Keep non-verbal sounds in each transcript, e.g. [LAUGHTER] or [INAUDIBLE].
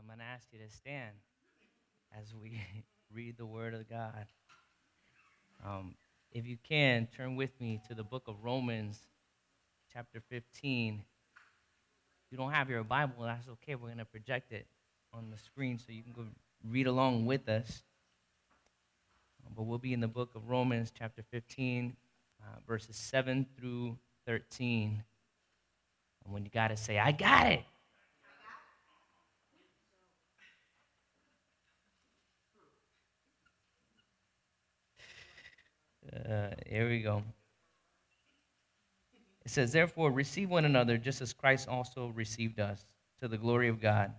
I'm going to ask you to stand as we [LAUGHS] read the Word of God. Um, if you can, turn with me to the book of Romans, chapter 15. If you don't have your Bible, that's okay. We're going to project it on the screen so you can go read along with us. But we'll be in the book of Romans, chapter 15, uh, verses 7 through 13. And when you got to say, I got it. Uh, here we go. It says, Therefore, receive one another just as Christ also received us to the glory of God.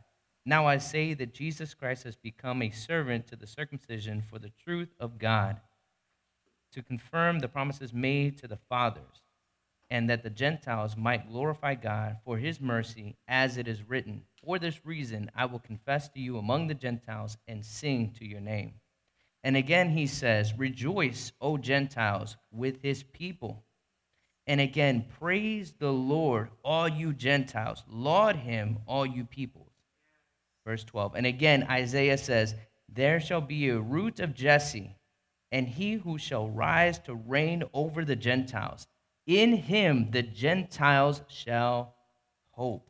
Now I say that Jesus Christ has become a servant to the circumcision for the truth of God, to confirm the promises made to the fathers, and that the Gentiles might glorify God for his mercy, as it is written, For this reason I will confess to you among the Gentiles and sing to your name. And again he says, Rejoice, O Gentiles, with his people. And again, praise the Lord, all you Gentiles. Laud him, all you peoples. Verse 12. And again, Isaiah says, There shall be a root of Jesse, and he who shall rise to reign over the Gentiles. In him the Gentiles shall hope.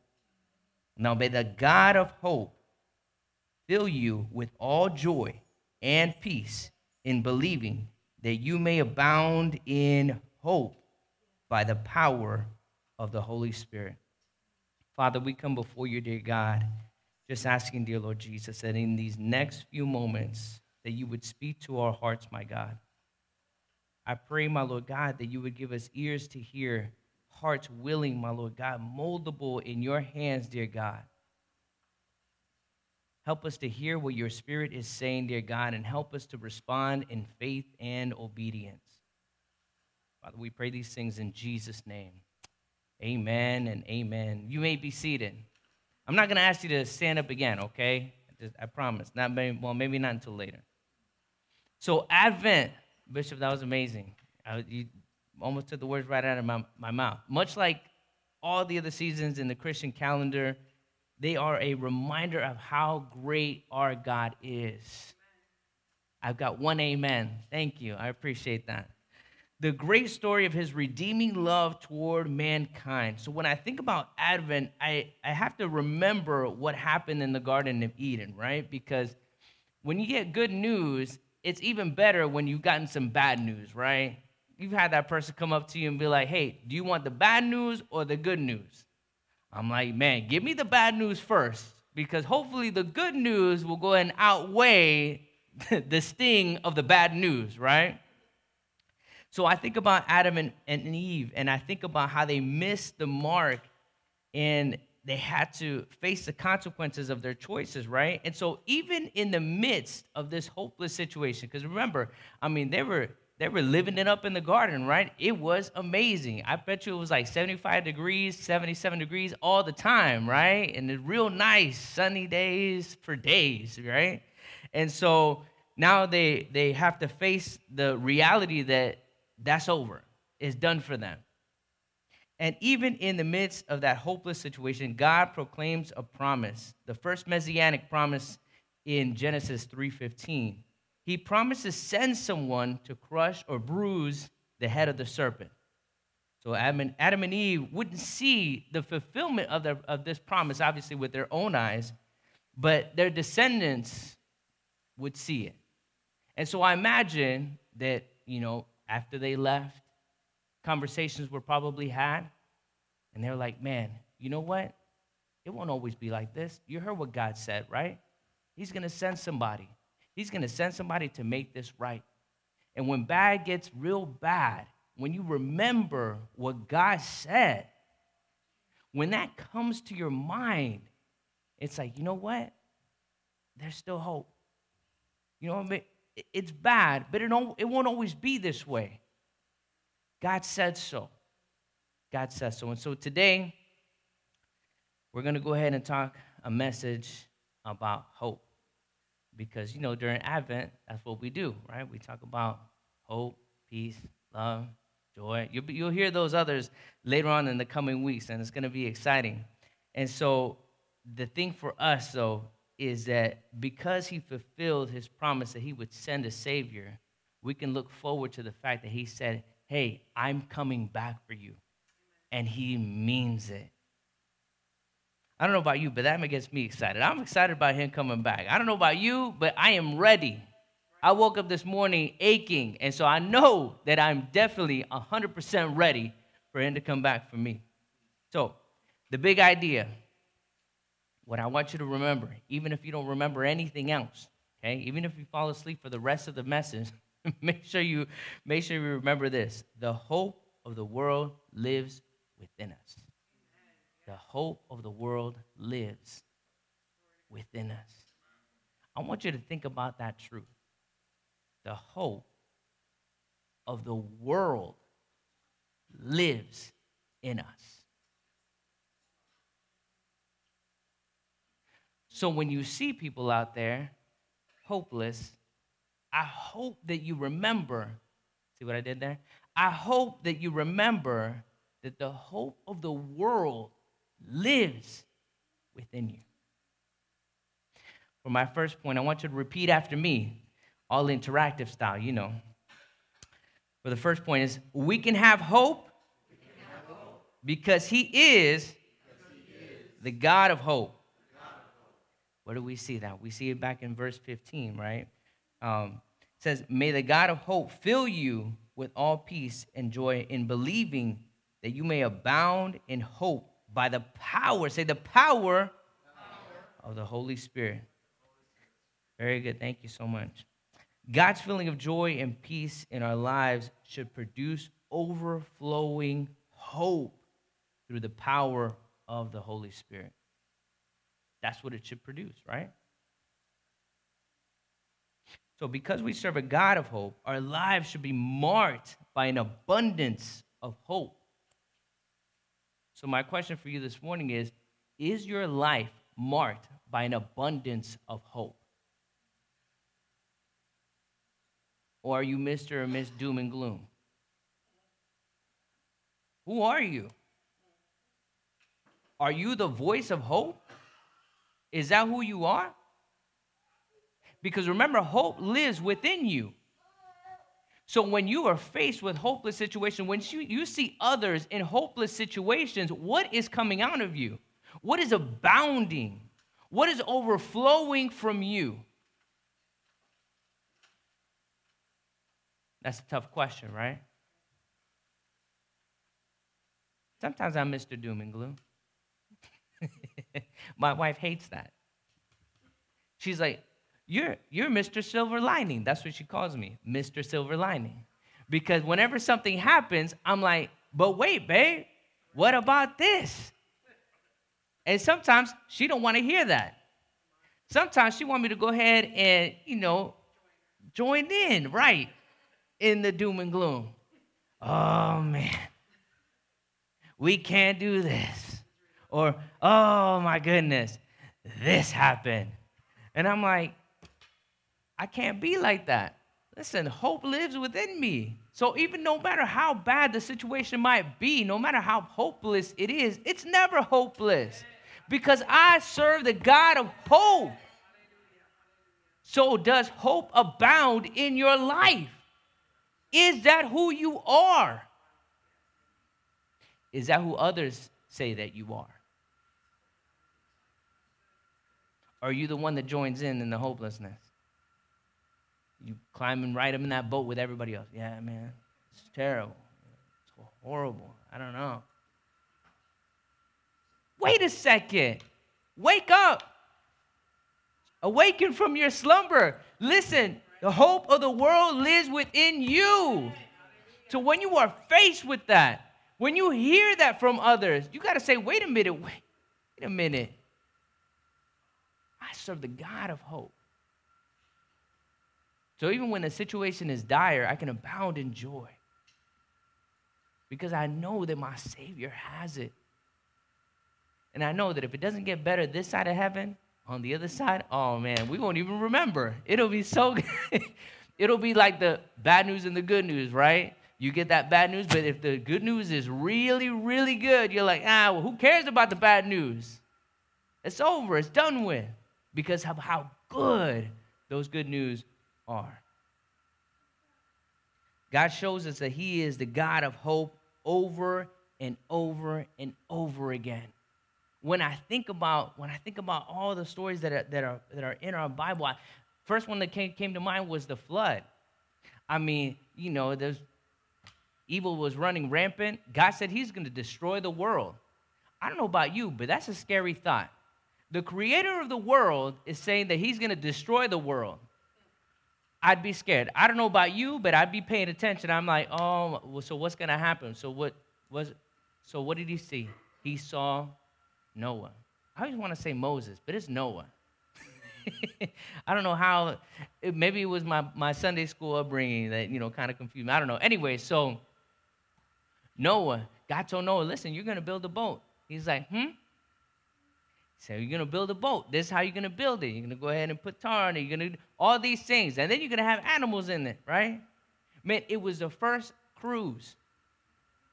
Now may the God of hope fill you with all joy and peace in believing that you may abound in hope by the power of the Holy Spirit. Father, we come before you, dear God, just asking, dear Lord Jesus, that in these next few moments that you would speak to our hearts, my God. I pray, my Lord God, that you would give us ears to hear, hearts willing, my Lord God, moldable in your hands, dear God. Help us to hear what your Spirit is saying, dear God, and help us to respond in faith and obedience. Father, we pray these things in Jesus' name. Amen and amen. You may be seated. I'm not going to ask you to stand up again, okay? I promise. Not maybe, well, maybe not until later. So, Advent, Bishop, that was amazing. I, you almost took the words right out of my, my mouth. Much like all the other seasons in the Christian calendar, they are a reminder of how great our God is. I've got one amen. Thank you. I appreciate that. The great story of his redeeming love toward mankind. So when I think about Advent, I, I have to remember what happened in the Garden of Eden, right? Because when you get good news, it's even better when you've gotten some bad news, right? You've had that person come up to you and be like, hey, do you want the bad news or the good news? I'm like, man, give me the bad news first, because hopefully the good news will go and outweigh [LAUGHS] the sting of the bad news, right? So I think about Adam and, and Eve, and I think about how they missed the mark and they had to face the consequences of their choices, right? And so, even in the midst of this hopeless situation, because remember, I mean, they were they were living it up in the garden, right? It was amazing. I bet you it was like 75 degrees, 77 degrees all the time, right? And the real nice sunny days for days, right? And so now they they have to face the reality that that's over. It's done for them. And even in the midst of that hopeless situation, God proclaims a promise, the first messianic promise in Genesis 3:15 he promised to send someone to crush or bruise the head of the serpent. So Adam and, Eve wouldn't see the fulfillment of, their, of this promise, obviously, with their own eyes, but their descendants would see it. And so I imagine that, you know, after they left, conversations were probably had, and they're like, man, you know what? It won't always be like this. You heard what God said, right? He's going to send somebody. He's going to send somebody to make this right. And when bad gets real bad, when you remember what God said, when that comes to your mind, it's like, you know what? There's still hope. You know, what I mean? it's bad, but it, it won't always be this way. God said so. God says so. And so today, we're going to go ahead and talk a message about hope because, you know, during Advent, that's what we do, right? We talk about hope, peace, love, joy. You'll, you'll hear those others later on in the coming weeks, and it's going to be exciting. And so, the thing for us, though, is that because he fulfilled his promise that he would send a Savior, we can look forward to the fact that he said, Hey, I'm coming back for you. And he means it. I don't know about you, but that gets me excited. I'm excited about him coming back. I don't know about you, but I am ready. I woke up this morning aching, and so I know that I'm definitely 100% ready for him to come back for me. So, the big idea, what I want you to remember, even if you don't remember anything else, okay, even if you fall asleep for the rest of the message, [LAUGHS] make sure you make sure you remember this. The hope of the world lives within us. The hope of the world lives within us. I want you to think about that truth. The hope of the world lives in us. So when you see people out there hopeless, I hope that you remember. See what I did there? I hope that you remember that the hope of the world lives within you. For my first point, I want you to repeat after me, all interactive style, you know. For the first point is we can have hope, can have hope. because he is, he is the God of hope. Where do we see that? We see it back in verse 15, right? Um, it says, May the God of hope fill you with all peace and joy in believing that you may abound in hope by the power, say the power, power. of the Holy Spirit. Very good. Thank you so much. God's feeling of joy and peace in our lives should produce overflowing hope through the power of the Holy Spirit. That's what it should produce, right? So, because we serve a God of hope, our lives should be marked by an abundance of hope. So, my question for you this morning is Is your life marked by an abundance of hope? Or are you Mr. or Miss Doom and Gloom? Who are you? Are you the voice of hope? Is that who you are? Because remember, hope lives within you. So when you are faced with hopeless situations, when you, you see others in hopeless situations, what is coming out of you? What is abounding? What is overflowing from you? That's a tough question, right? Sometimes I'm Mr. Doom and Gloom. [LAUGHS] My wife hates that. She's like, you're, you're Mr. Silver Lining. That's what she calls me, Mr. Silver Lining. Because whenever something happens, I'm like, but wait, babe, what about this? And sometimes she don't want to hear that. Sometimes she want me to go ahead and, you know, join in, right, in the doom and gloom. Oh, man. We can't do this. Or, oh, my goodness, this happened. And I'm like, I can't be like that. Listen, hope lives within me. So even no matter how bad the situation might be, no matter how hopeless it is, it's never hopeless because I serve the God of hope. So does hope abound in your life? Is that who you are? Is that who others say that you are? Are you the one that joins in in the hopelessness? You climbing right up in that boat with everybody else. Yeah, man, it's terrible. It's horrible. I don't know. Wait a second. Wake up. Awaken from your slumber. Listen, the hope of the world lives within you. So when you are faced with that, when you hear that from others, you got to say, wait a minute, wait, wait a minute. I serve the God of hope. So even when the situation is dire, I can abound in joy because I know that my Savior has it. And I know that if it doesn't get better this side of heaven, on the other side, oh man, we won't even remember. It'll be so [LAUGHS] good. It'll be like the bad news and the good news, right? You get that bad news, but if the good news is really, really good, you're like, ah, well, who cares about the bad news? It's over, it's done with. because of how good those good news are. God shows us that He is the God of hope over and over and over again. When I think about when I think about all the stories that are, that are, that are in our Bible, I, first one that came, came to mind was the flood. I mean, you know, there's evil was running rampant. God said He's going to destroy the world. I don't know about you, but that's a scary thought. The creator of the world is saying that He's going to destroy the world. I'd be scared. I don't know about you, but I'd be paying attention. I'm like, oh, well, so what's going to happen? So what was? So what did he see? He saw Noah. I always want to say Moses, but it's Noah. [LAUGHS] I don't know how. It, maybe it was my my Sunday school upbringing that you know kind of confused me. I don't know. Anyway, so Noah, God told Noah, listen, you're going to build a boat. He's like, hmm. So you're gonna build a boat. This is how you're gonna build it. You're gonna go ahead and put tar on it. You're gonna do all these things, and then you're gonna have animals in it, right? Man, it was the first cruise.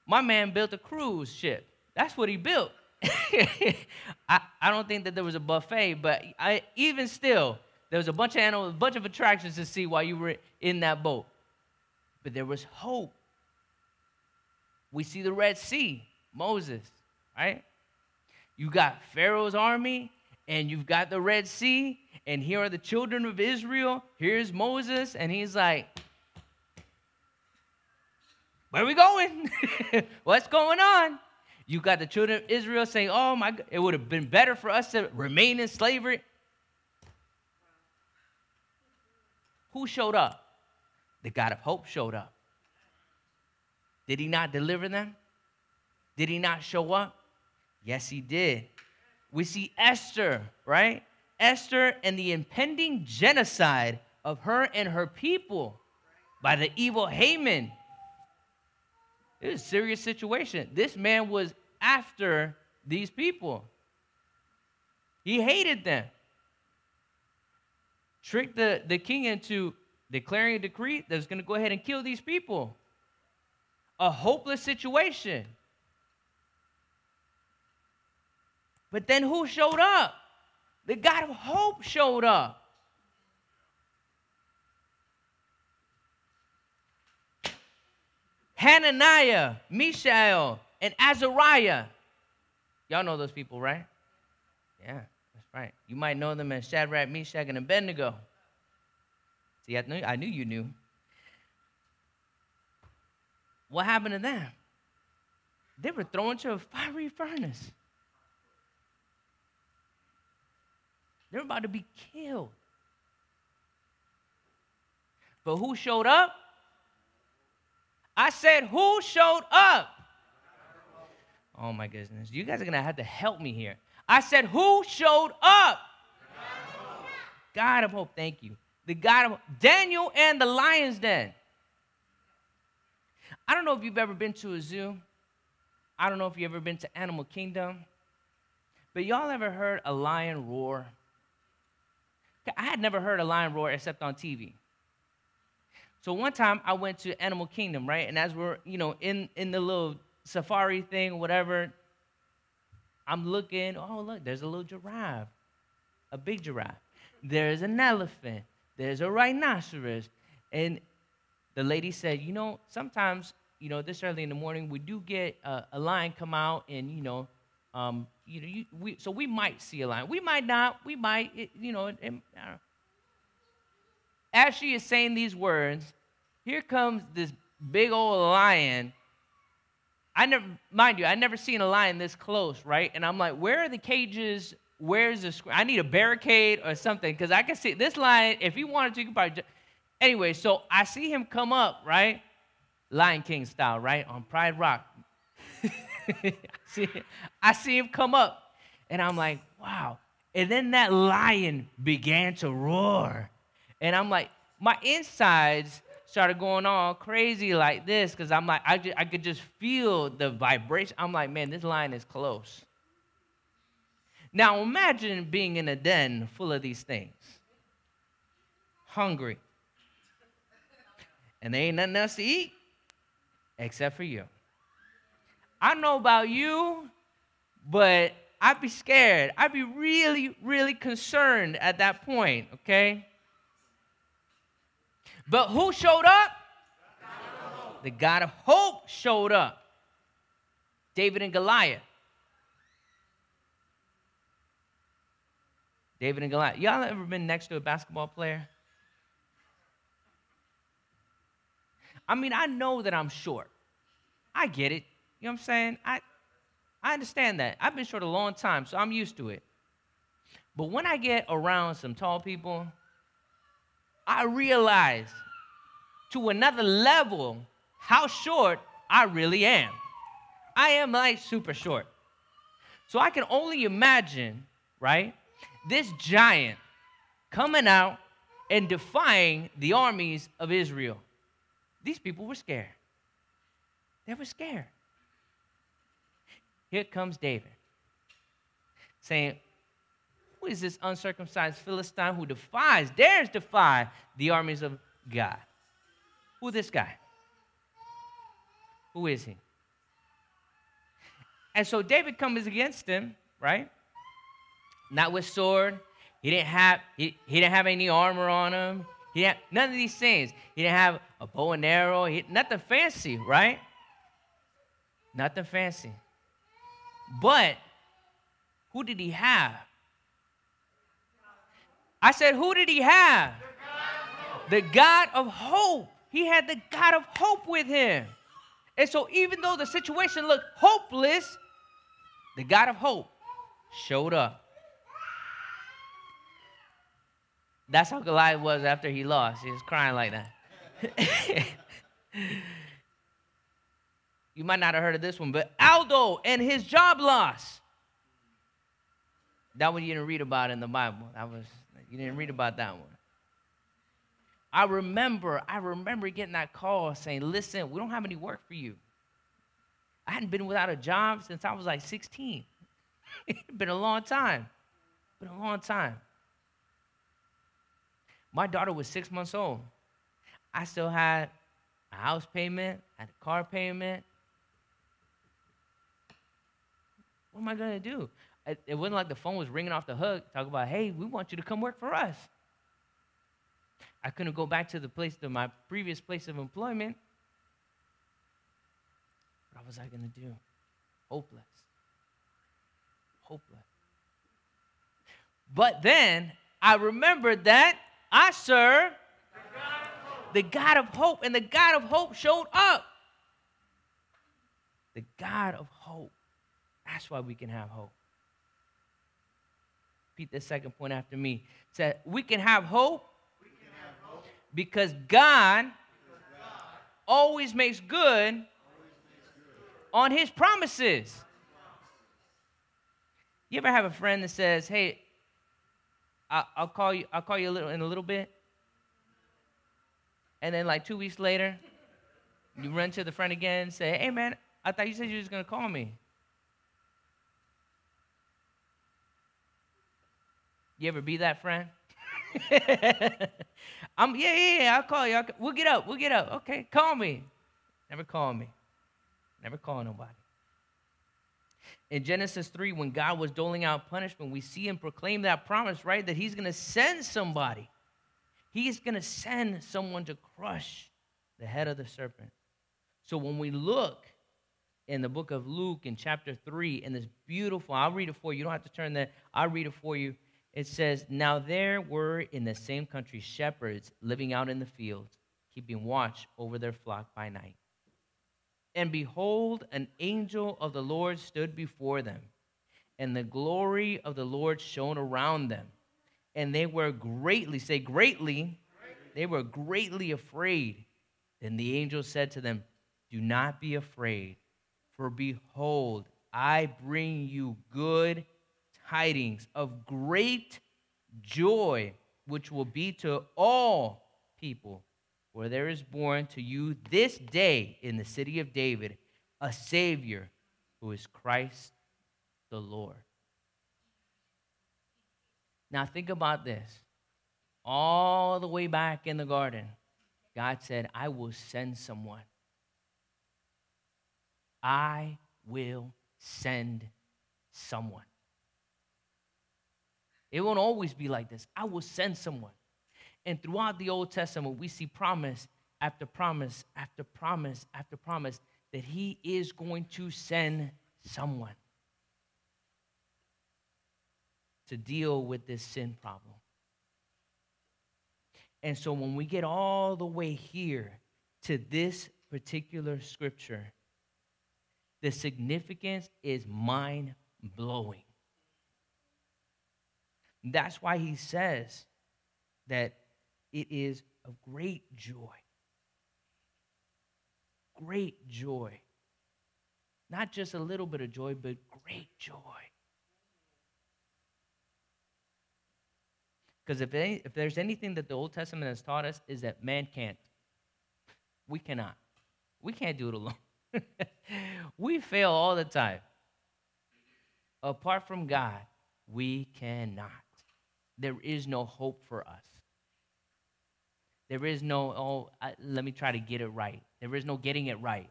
My man built a cruise ship. That's what he built. [LAUGHS] I, I don't think that there was a buffet, but I, even still, there was a bunch of animals, a bunch of attractions to see while you were in that boat. But there was hope. We see the Red Sea, Moses, right? You got Pharaoh's army, and you've got the Red Sea, and here are the children of Israel. Here's Moses, and he's like, Where are we going? [LAUGHS] What's going on? You got the children of Israel saying, Oh my God, it would have been better for us to remain in slavery. Who showed up? The God of hope showed up. Did he not deliver them? Did he not show up? Yes, he did. We see Esther, right? Esther and the impending genocide of her and her people by the evil Haman. It was a serious situation. This man was after these people. He hated them. Tricked the, the king into declaring a decree that was going to go ahead and kill these people. A hopeless situation. But then who showed up? The God of hope showed up. Hananiah, Mishael, and Azariah. Y'all know those people, right? Yeah, that's right. You might know them as Shadrach, Meshach, and Abednego. See, I knew, I knew you knew. What happened to them? They were thrown into a fiery furnace. They're about to be killed. But who showed up? I said, Who showed up? Oh my goodness. You guys are going to have to help me here. I said, Who showed up? God of hope. Thank you. The God of Daniel and the lion's den. I don't know if you've ever been to a zoo. I don't know if you've ever been to Animal Kingdom. But y'all ever heard a lion roar? I had never heard a lion roar except on TV. So one time I went to Animal Kingdom, right? And as we're, you know, in, in the little safari thing, whatever, I'm looking, oh, look, there's a little giraffe, a big giraffe. There's an elephant. There's a rhinoceros. And the lady said, you know, sometimes, you know, this early in the morning, we do get a, a lion come out and, you know, um, you know, you, we, so we might see a lion. We might not. We might, it, you know, it, As she is saying these words, here comes this big old lion. I never, mind you, I never seen a lion this close, right? And I'm like, where are the cages? Where's the? I need a barricade or something because I can see this lion. If he wanted to, he could probably. Anyway, so I see him come up, right? Lion King style, right? On Pride Rock. [LAUGHS] I, [LAUGHS] see, I see him come up, and I'm like, wow. And then that lion began to roar. And I'm like, my insides started going all crazy like this because I'm like, I, I could just feel the vibration. I'm like, man, this lion is close. Now imagine being in a den full of these things, hungry, and there ain't nothing else to eat except for you. I know about you, but I'd be scared. I'd be really, really concerned at that point, okay? But who showed up? the God of hope showed up. David and Goliath. David and Goliath. Y'all ever been next to a basketball player? I mean, I know that I'm short. I get it. You know what I'm saying? I, I understand that. I've been short a long time, so I'm used to it. But when I get around some tall people, I realize to another level how short I really am. I am like super short. So I can only imagine, right, this giant coming out and defying the armies of Israel. These people were scared. They were scared. Here comes David saying, Who is this uncircumcised Philistine who defies, dares defy the armies of God? Who this guy? Who is he? And so David comes against him, right? Not with sword. He didn't have he, he didn't have any armor on him. He had none of these things. He didn't have a bow and arrow. He, nothing fancy, right? Nothing fancy. But who did he have? I said, who did he have? The God of hope. He had the God of hope with him. And so, even though the situation looked hopeless, the God of hope showed up. That's how Goliath was after he lost. He was crying like that. [LAUGHS] you might not have heard of this one, but Aldo and his job loss. That one you didn't read about in the Bible. That was you didn't read about that one. I remember, I remember getting that call saying, listen, we don't have any work for you. I hadn't been without a job since I was like 16. it's [LAUGHS] been a long time. Been a long time. My daughter was six months old. I still had a house payment, I had a car payment. What am I going to do? It wasn't like the phone was ringing off the hook, talk about, hey, we want you to come work for us. I couldn't go back to the place to my previous place of employment. What was I going to do? Hopeless. Hopeless. But then I remembered that I serve the God of hope, and the God of hope showed up. The God of hope. That's why we can have hope. Repeat the second point after me. Said we can have hope because God, always makes good on his promises. You ever have a friend that says, "Hey, I'll, call you. I'll call you a little in a little bit," and then like two weeks later, you run to the friend again and say, "Hey, man, I thought you said you were just gonna call me." You ever be that friend? [LAUGHS] I'm yeah, yeah, yeah. I'll call you. We'll get up. We'll get up. Okay, call me. Never call me. Never call nobody. In Genesis 3, when God was doling out punishment, we see him proclaim that promise, right? That he's going to send somebody. He's going to send someone to crush the head of the serpent. So when we look in the book of Luke in chapter 3, in this beautiful, I'll read it for you. You don't have to turn there. I'll read it for you it says, Now there were in the same country shepherds living out in the fields, keeping watch over their flock by night. And behold, an angel of the Lord stood before them, and the glory of the Lord shone around them. And they were greatly, say greatly, they were greatly afraid. Then the angel said to them, Do not be afraid, for behold, I bring you good tidings of great joy, which will be to all people. For there is born to you this day in the city of David a Savior who is Christ the Lord. Now, think about this. All the way back in the garden, God said, I will send someone. I will send someone. It won't always be like this. I will send someone. And throughout the Old Testament, we see promise after promise after promise after promise that he is going to send someone to deal with this sin problem. And so when we get all the way here to this particular scripture, the significance is mind blowing. That's why he says that it is of great joy. Great joy. Not just a little bit of joy, but great joy. Because if, if there's anything that the Old Testament has taught us, is that man can't. We cannot. We can't do it alone. [LAUGHS] we fail all the time. Apart from God, we cannot. There is no hope for us. There is no, oh, I, let me try to get it right. There is no getting it right.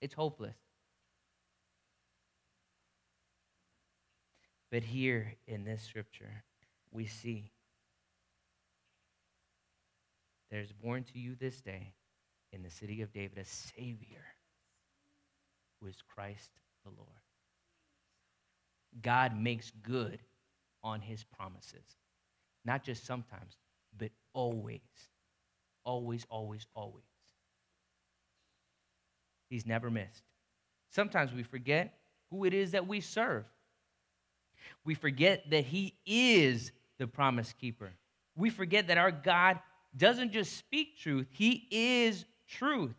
It's hopeless. But here in this scripture, we see there's born to you this day in the city of David a Savior who is Christ the Lord. God makes good on his promises, not just sometimes, but always. Always, always, always. He's never missed. Sometimes we forget who it is that we serve. We forget that He is the promise keeper. We forget that our God doesn't just speak truth, He is truth.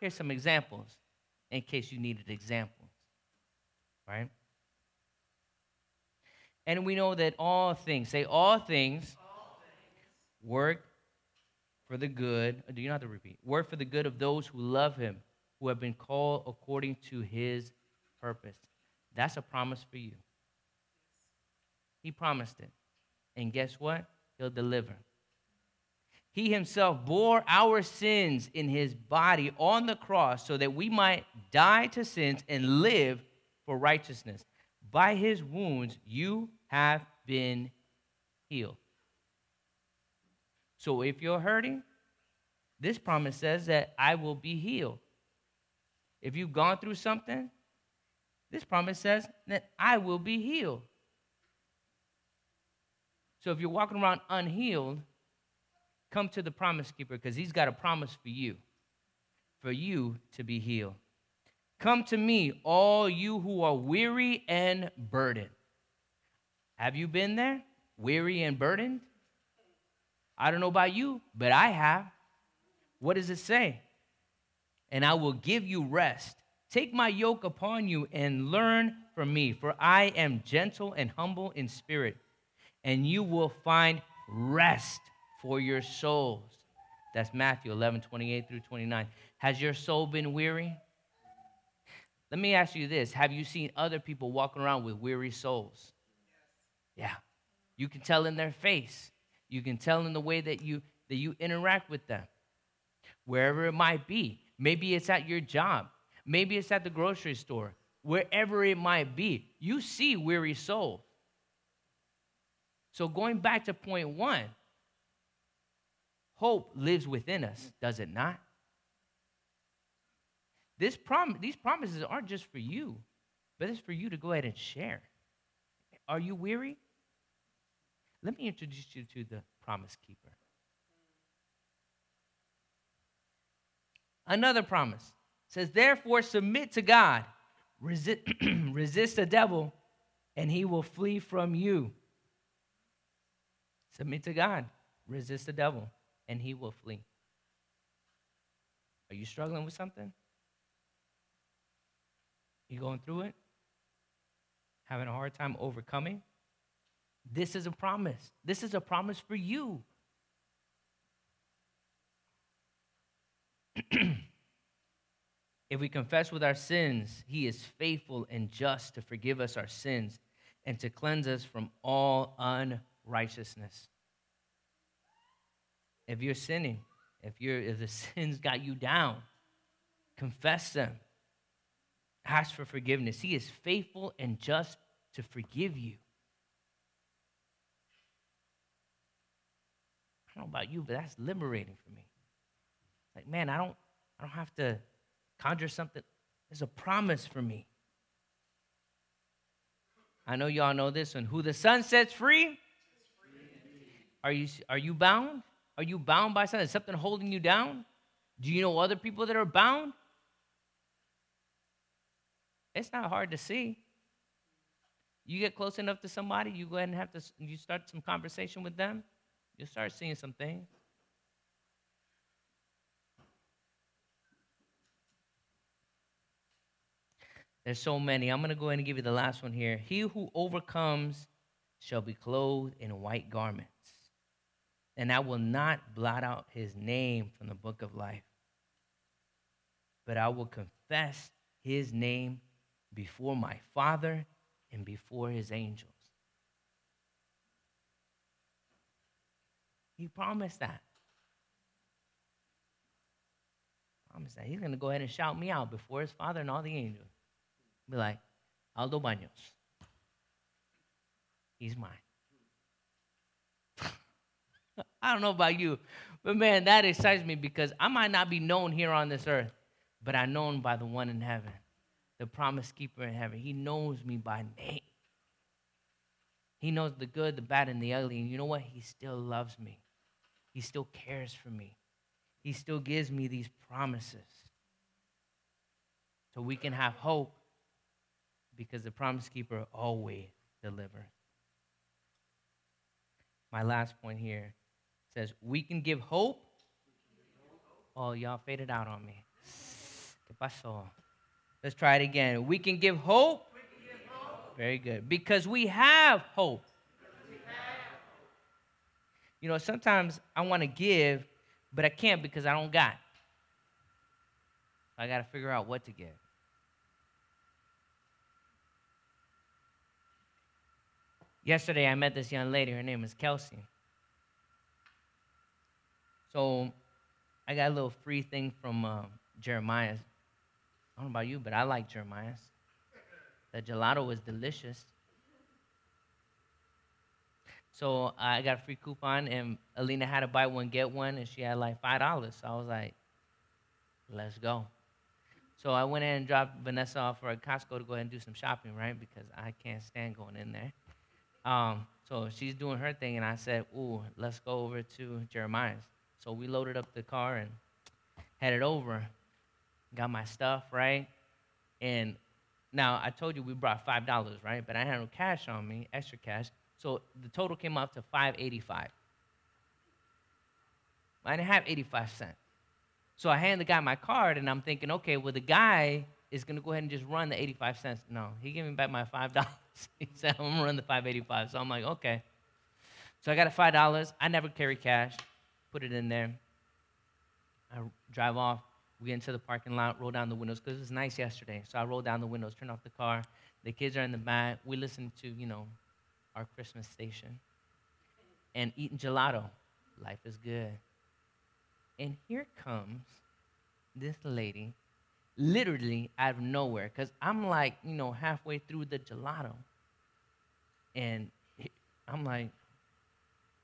Here's some examples in case you needed examples, right? And we know that all things, say all things, work for the good. Uh, do you not have to repeat? Work for the good of those who love him, who have been called according to his purpose. That's a promise for you. He promised it. And guess what? He'll deliver. He himself bore our sins in his body on the cross so that we might die to sins and live for righteousness. By his wounds, you have been healed. So if you're hurting, this promise says that I will be healed. If you've gone through something, this promise says that I will be healed. So if you're walking around unhealed, come to the promise keeper because he's got a promise for you, for you to be healed. Come to me, all you who are weary and burdened. Have you been there? Weary and burdened? I don't know about you, but I have. What does it say? And I will give you rest. Take my yoke upon you and learn from me, for I am gentle and humble in spirit, and you will find rest for your souls. That's Matthew 11, 28 through 29. Has your soul been weary? Let me ask you this Have you seen other people walking around with weary souls? Yeah. You can tell in their face. You can tell in the way that you that you interact with them. Wherever it might be. Maybe it's at your job. Maybe it's at the grocery store. Wherever it might be. You see weary souls. So going back to point 1, hope lives within us, does it not? This prom- these promises aren't just for you, but it's for you to go ahead and share. Are you weary? Let me introduce you to the promise keeper. Another promise says, Therefore, submit to God, resist, [CLEARS THROAT] resist the devil, and he will flee from you. Submit to God, resist the devil, and he will flee. Are you struggling with something? You going through it? Having a hard time overcoming? This is a promise. This is a promise for you. [CLEARS THROAT] if we confess with our sins, he is faithful and just to forgive us our sins and to cleanse us from all unrighteousness. If you're sinning, if, you're, if the [LAUGHS] sins got you down, confess them Ask for forgiveness. He is faithful and just to forgive you. I don't know about you, but that's liberating for me. Like, man, I don't, I don't have to conjure something. There's a promise for me. I know y'all know this one. Who the son sets free? Are you, are you bound? Are you bound by something? Is something holding you down? Do you know other people that are bound? It's not hard to see. You get close enough to somebody, you go ahead and have to you start some conversation with them, you'll start seeing some things. There's so many. I'm going to go ahead and give you the last one here. He who overcomes shall be clothed in white garments, and I will not blot out his name from the book of life, but I will confess his name before my Father and before his angels. He promised that. Promised that. He's going to go ahead and shout me out before his Father and all the angels. Be like, Aldo Baños. He's mine. [LAUGHS] I don't know about you, but man, that excites me because I might not be known here on this earth, but I'm known by the one in heaven the promise keeper in heaven. He knows me by name. He knows the good, the bad, and the ugly. And you know what? He still loves me. He still cares for me. He still gives me these promises. So we can have hope because the promise keeper always delivers. My last point here says, We can give hope. Oh, y'all faded out on me. ¿Qué pasó? Let's try it again. We can give hope. Can give hope. Very good. Because we have hope. We have. You know, sometimes I want to give, but I can't because I don't got. I got to figure out what to give. Yesterday, I met this young lady. Her name is Kelsey. So I got a little free thing from uh, Jeremiah I don't know about you, but I like Jeremiah's. The gelato was delicious. So I got a free coupon, and Alina had to buy one, get one, and she had like $5. So I was like, let's go. So I went in and dropped Vanessa off for a Costco to go ahead and do some shopping, right? Because I can't stand going in there. Um, so she's doing her thing, and I said, ooh, let's go over to Jeremiah's. So we loaded up the car and headed over got my stuff, right? And now I told you we brought five dollars, right? But I had no cash on me, extra cash. So the total came up to 585. I didn't have 85 cents. So I handed the guy my card and I'm thinking, okay, well the guy is gonna go ahead and just run the 85 cents. No, he gave me back my five [LAUGHS] dollars. he said, I'm gonna run the 585. So I'm like, okay. So I got a five dollars. I never carry cash. Put it in there. I drive off. We get into the parking lot, roll down the windows because it was nice yesterday. So I roll down the windows, turn off the car. The kids are in the back. We listen to, you know, our Christmas station and eating gelato. Life is good. And here comes this lady, literally out of nowhere, because I'm like, you know, halfway through the gelato. And I'm like,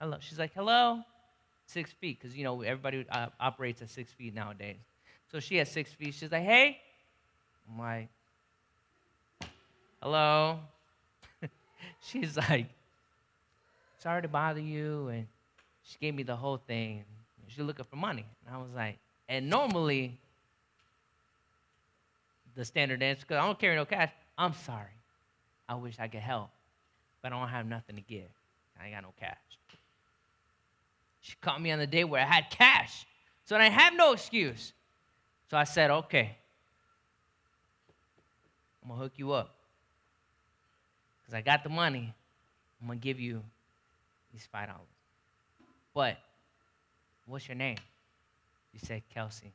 hello. She's like, hello. Six feet, because, you know, everybody uh, operates at six feet nowadays. So she has six feet. She's like, hey. I'm like, hello. [LAUGHS] She's like, sorry to bother you. And she gave me the whole thing. She's looking for money. And I was like, and normally, the standard answer, because I don't carry no cash, I'm sorry. I wish I could help, but I don't have nothing to give. I ain't got no cash. She caught me on the day where I had cash. So I have no excuse. So I said, okay, I'm going to hook you up. Because I got the money. I'm going to give you these $5. But what's your name? She said, Kelsey.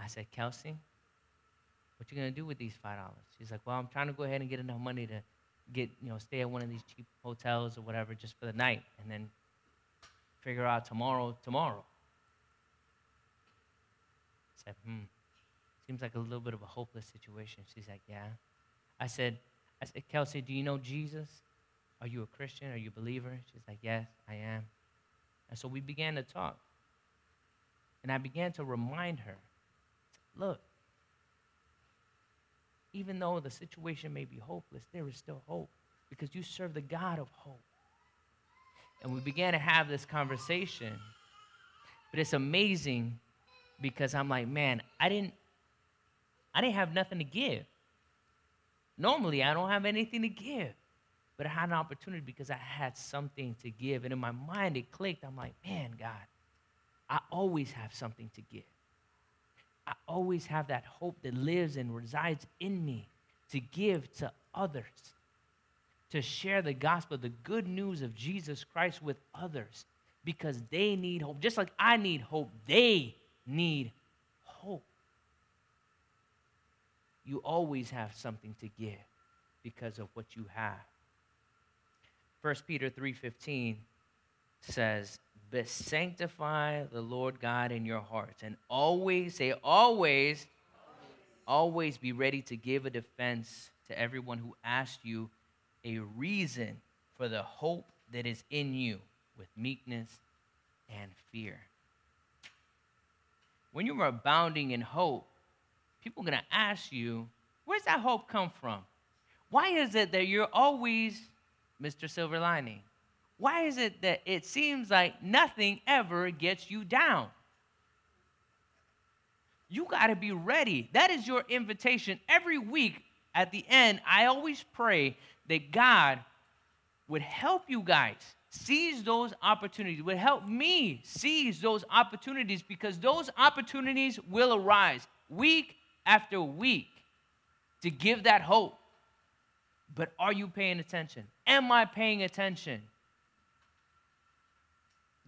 I said, Kelsey, what you going to do with these $5? She's like, well, I'm trying to go ahead and get enough money to get, you know, stay at one of these cheap hotels or whatever just for the night and then figure out tomorrow, tomorrow. I said, hmm. Seems like a little bit of a hopeless situation. She's like, Yeah. I said, I said, Kelsey, do you know Jesus? Are you a Christian? Are you a believer? She's like, Yes, I am. And so we began to talk. And I began to remind her look, even though the situation may be hopeless, there is still hope because you serve the God of hope. And we began to have this conversation. But it's amazing because I'm like, man, I didn't I didn't have nothing to give. Normally, I don't have anything to give. But I had an opportunity because I had something to give. And in my mind, it clicked. I'm like, man, God, I always have something to give. I always have that hope that lives and resides in me to give to others, to share the gospel, the good news of Jesus Christ with others because they need hope. Just like I need hope, they need hope. You always have something to give because of what you have. 1 Peter 3:15 says, "But sanctify the Lord God in your hearts and always say always always be ready to give a defense to everyone who asks you a reason for the hope that is in you with meekness and fear." When you are abounding in hope, people are going to ask you, where's that hope come from? Why is it that you're always Mr. Silver Lining? Why is it that it seems like nothing ever gets you down? You got to be ready. That is your invitation. Every week at the end, I always pray that God would help you guys seize those opportunities, would help me seize those opportunities because those opportunities will arise week after a week to give that hope. But are you paying attention? Am I paying attention?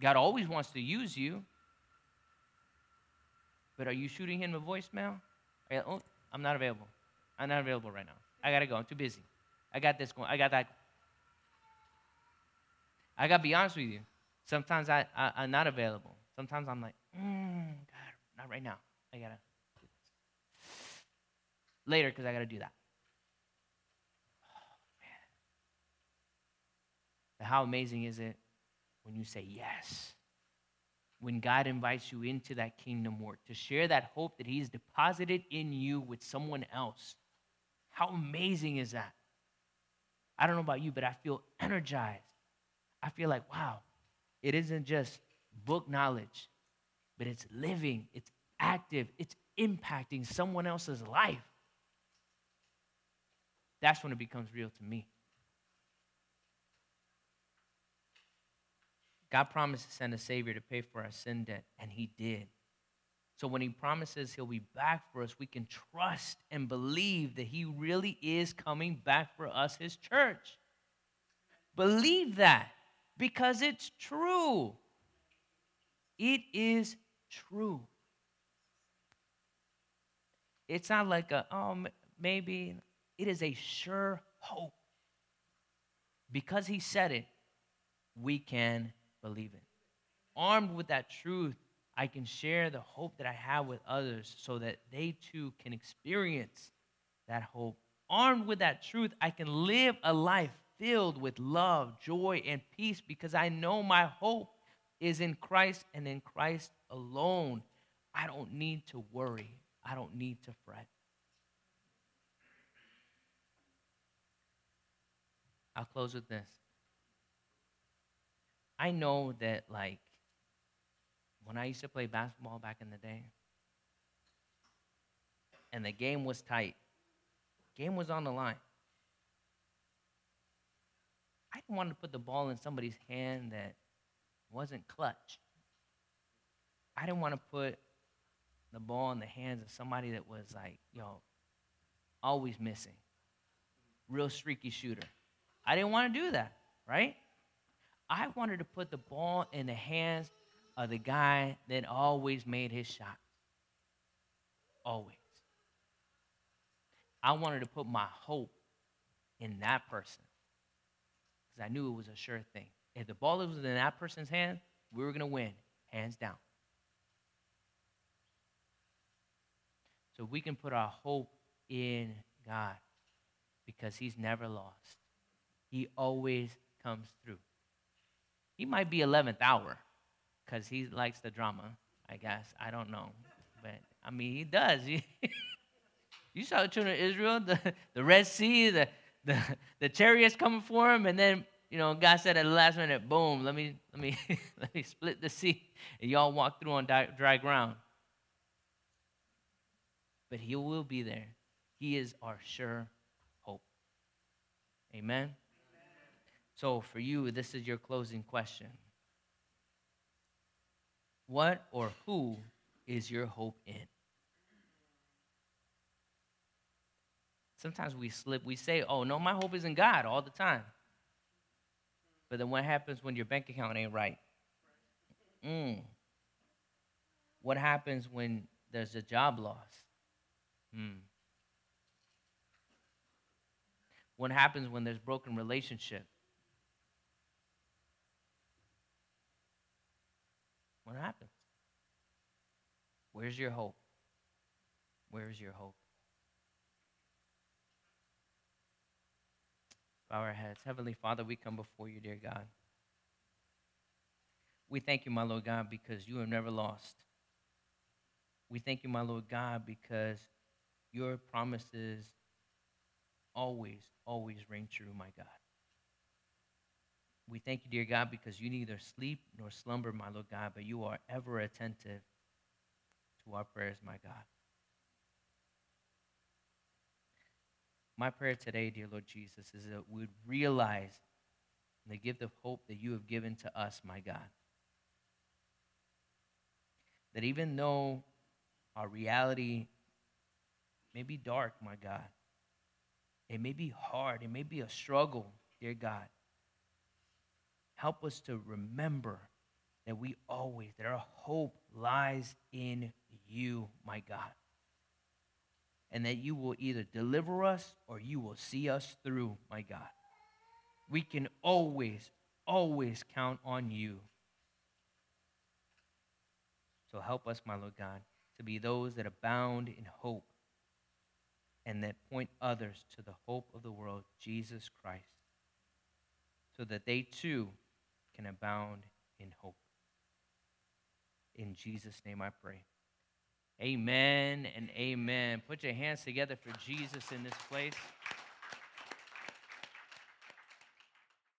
God always wants to use you. But are you shooting him a voicemail? Oh, I'm not available. I'm not available right now. I gotta go. I'm too busy. I got this going. I got that. I gotta be honest with you. Sometimes I, I am not available. Sometimes I'm like, mm, God, not right now. I gotta later because I got to do that. Oh, how amazing is it when you say yes? When God invites you into that kingdom work to share that hope that He's deposited in you with someone else. How amazing is that? I don't know about you, but I feel [CLEARS THROAT] energized. I feel like, wow, it isn't just book knowledge, but it's living, it's active, it's impacting someone else's life. That's when it becomes real to me. God promised to send a Savior to pay for our sin debt, and He did. So when He promises He'll be back for us, we can trust and believe that He really is coming back for us, His church. Believe that because it's true. It is true. It's not like a, oh, maybe. It is a sure hope. Because he said it, we can believe it. Armed with that truth, I can share the hope that I have with others so that they too can experience that hope. Armed with that truth, I can live a life filled with love, joy, and peace because I know my hope is in Christ and in Christ alone. I don't need to worry, I don't need to fret. I'll close with this. I know that, like, when I used to play basketball back in the day, and the game was tight, game was on the line. I didn't want to put the ball in somebody's hand that wasn't clutch. I didn't want to put the ball in the hands of somebody that was like, yo, always missing, real streaky shooter. I didn't want to do that, right? I wanted to put the ball in the hands of the guy that always made his shots. Always. I wanted to put my hope in that person because I knew it was a sure thing. If the ball was in that person's hand, we were going to win, hands down. So we can put our hope in God. because he's never lost. He always comes through. He might be 11th hour because he likes the drama, I guess. I don't know. But I mean, he does. [LAUGHS] you saw the children of Israel, the, the Red Sea, the, the, the chariots coming for him, and then you know, God said at the last minute, boom, let me let me [LAUGHS] let me split the sea, and y'all walk through on dry ground. But He will be there. He is our sure hope. Amen. So for you, this is your closing question. What or who is your hope in? Sometimes we slip, we say, oh, no, my hope is in God all the time. But then what happens when your bank account ain't right? Mm. What happens when there's a job loss? Mm. What happens when there's broken relationship? What happens? Where's your hope? Where's your hope? Bow our heads. Heavenly Father, we come before you, dear God. We thank you, my Lord God, because you have never lost. We thank you, my Lord God, because your promises always, always ring true, my God. We thank you, dear God, because you neither sleep nor slumber, my Lord God, but you are ever attentive to our prayers, my God. My prayer today, dear Lord Jesus, is that we would realize the gift of hope that you have given to us, my God. That even though our reality may be dark, my God, it may be hard, it may be a struggle, dear God. Help us to remember that we always, that our hope lies in you, my God and that you will either deliver us or you will see us through, my God. We can always, always count on you. So help us, my Lord God, to be those that abound in hope and that point others to the hope of the world, Jesus Christ, so that they too can abound in hope. In Jesus' name I pray. Amen and amen. Put your hands together for Jesus in this place.